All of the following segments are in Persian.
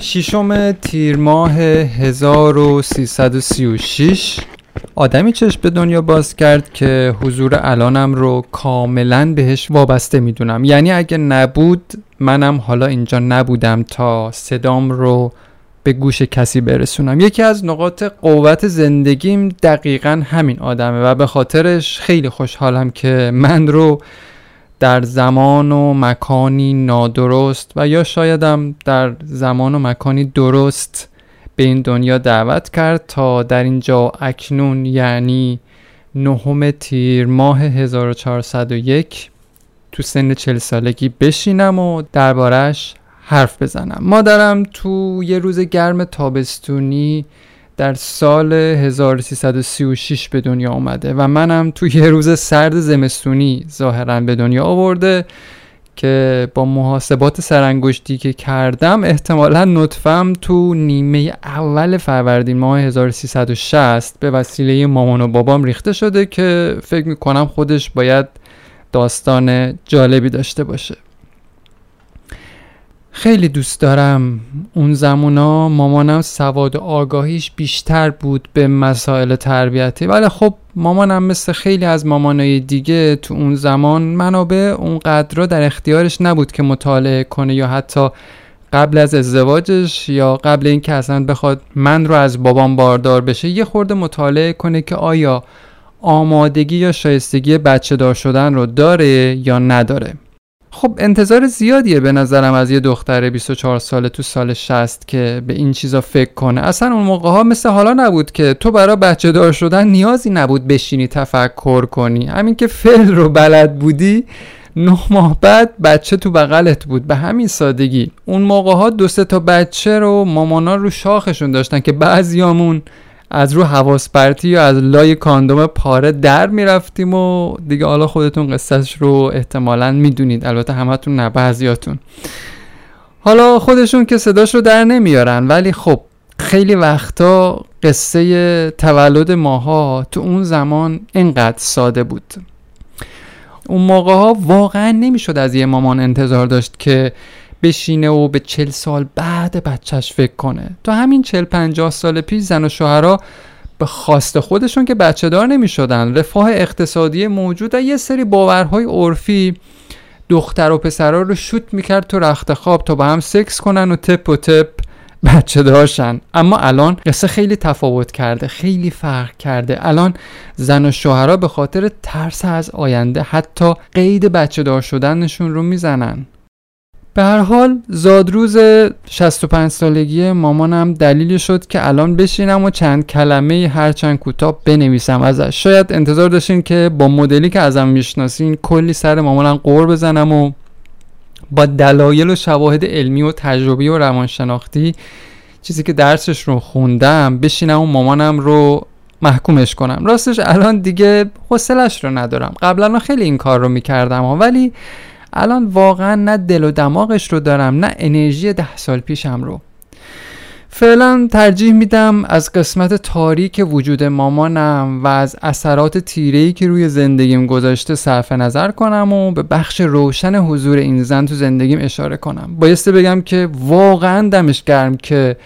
ششم تیر ماه 1336 آدمی چشم به دنیا باز کرد که حضور الانم رو کاملا بهش وابسته می‌دونم. یعنی اگه نبود منم حالا اینجا نبودم تا صدام رو به گوش کسی برسونم. یکی از نقاط قوت زندگیم دقیقا همین آدمه و به خاطرش خیلی خوشحالم که من رو در زمان و مکانی نادرست و یا شایدم در زمان و مکانی درست به این دنیا دعوت کرد تا در اینجا اکنون یعنی نهم تیر ماه 1401 تو سن چل سالگی بشینم و دربارش حرف بزنم. مادرم تو یه روز گرم تابستونی در سال 1336 به دنیا آمده و منم تو یه روز سرد زمستونی ظاهرا به دنیا آورده که با محاسبات سرانگشتی که کردم احتمالا نطفم تو نیمه اول فروردین ماه 1360 به وسیله مامان و بابام ریخته شده که فکر می‌کنم خودش باید داستان جالبی داشته باشه. خیلی دوست دارم. اون زمونا مامانم سواد و آگاهیش بیشتر بود به مسائل تربیتی. ولی خب مامانم مثل خیلی از مامانای دیگه تو اون زمان منابع اونقدر در اختیارش نبود که مطالعه کنه یا حتی قبل از ازدواجش یا قبل اینکه اصلا بخواد من رو از بابام باردار بشه یه خورده مطالعه کنه که آیا آمادگی یا شایستگی بچه دار شدن رو داره یا نداره. خب انتظار زیادیه به نظرم از یه دختر 24 ساله تو سال 60 که به این چیزا فکر کنه. اصلا اون موقع ها مثل حالا نبود که تو برای بچه دار شدن نیازی نبود بشینی تفکر کنی. همین که فعل رو بلد بودی نه ماه بعد بچه تو بغلت بود. به همین سادگی. اون موقع ها دو سه تا بچه رو مامانا رو شاخشون داشتن که بعضیامون از رو حواس پرتی یا از لای کاندوم پاره در می‌رفتیم و دیگه حالا خودتون قصهش رو احتمالا می‌دونید. البته همتون نه بعضیاتون. حالا خودشون که صداش رو در نمیارن ولی خب خیلی وقتا قصه تولد ماها تو اون زمان اینقدر ساده بود. اون موقع ها واقعا نمی‌شد از یه مامان انتظار داشت که بشینه و به چل سال بعد بچهش فکر کنه. تو همین چل پنجاه سال پیش زن و شوهرها به خواست خودشون که بچه دار نمی شدن رفاه اقتصادی موجود و یه سری باورهای عرفی دختر و پسرها رو شوت می‌کرد تو رخت خواب تا با هم سکس کنن و تپ و تپ بچه داشتن اما الان قصه خیلی تفاوت کرده خیلی فرق کرده. الان زن و شوهرها به خاطر ترس از آینده حتی قید بچه دار شدنشون رو می‌زنن. به هر حال زادروز 65 سالگی مامانم دلیل شد که الان بشینم و چند کلمه هرچند کوتاه بنویسم ازش. شاید انتظار داشتین که با مدلی که ازم می‌شناسین کلی سر مامانم قور بزنم و با دلایل و شواهد علمی و تجربی و روانشناختی چیزی که درسش رو خوندم بشینم و مامانم رو محکومش کنم. راستش الان دیگه حوصلش رو ندارم. قبلا خیلی این کار رو می‌کردم ولی الان واقعا نه دل و دماغش رو دارم نه انرژی ده سال پیشم رو. فعلا ترجیح میدم از قسمت تاریک وجود مامانم و از اثرات تیرهی که روی زندگیم گذاشته صرف نظر کنم و به بخش روشن حضور این زن تو زندگیم اشاره کنم. بایسته بگم که واقعا دمش گرم که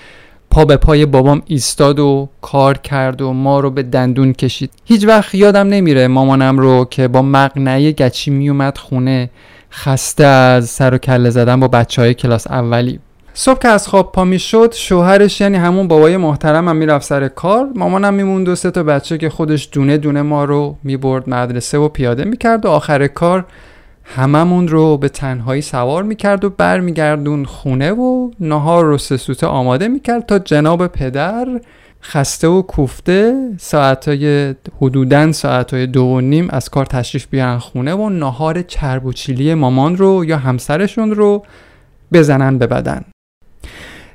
پا به پای بابام ایستاد و کار کرد و ما رو به دندون کشید. هیچ وقت یادم نمیره مامانم رو که با مقنعه گچی میومد خونه خسته از سر و کله زدن با بچه های کلاس اولی. صبح که از خواب پا می شد شوهرش یعنی همون بابای محترم هم می‌رفت سر کار. مامانم میموند و سه تا بچه که خودش دونه دونه ما رو می‌برد مدرسه و پیاده می‌کرد و آخر کار هممون رو به تنهایی سوار می‌کرد و برمیگردون خونه و نهار رو سسوته آماده می‌کرد تا جناب پدر خسته و کوفته ساعتای حدودا ساعتای دو و نیم از کار تشریف بیارن خونه و نهار چرب و چیلی مامان رو یا همسرشون رو بزنن به بدن.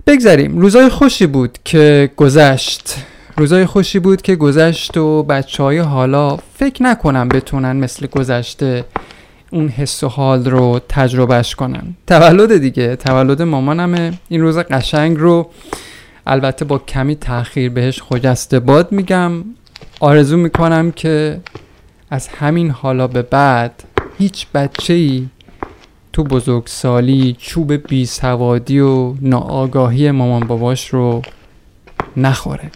بگذاریم روزای خوشی بود که گذشت. روزای خوشی بود که گذشت و بچه های حالا فکر نکنم بتونن مثل گذشته اون حس و حال رو تجربهش کنن. تولد دیگه. تولد مامانمه. این روز قشنگ رو البته با کمی تاخیر بهش خجسته باد میگم. آرزو می‌کنم که از همین حالا به بعد هیچ بچه ای تو بزرگسالی چوب بی سوادی و ناآگاهی مامان باباش رو نخوره.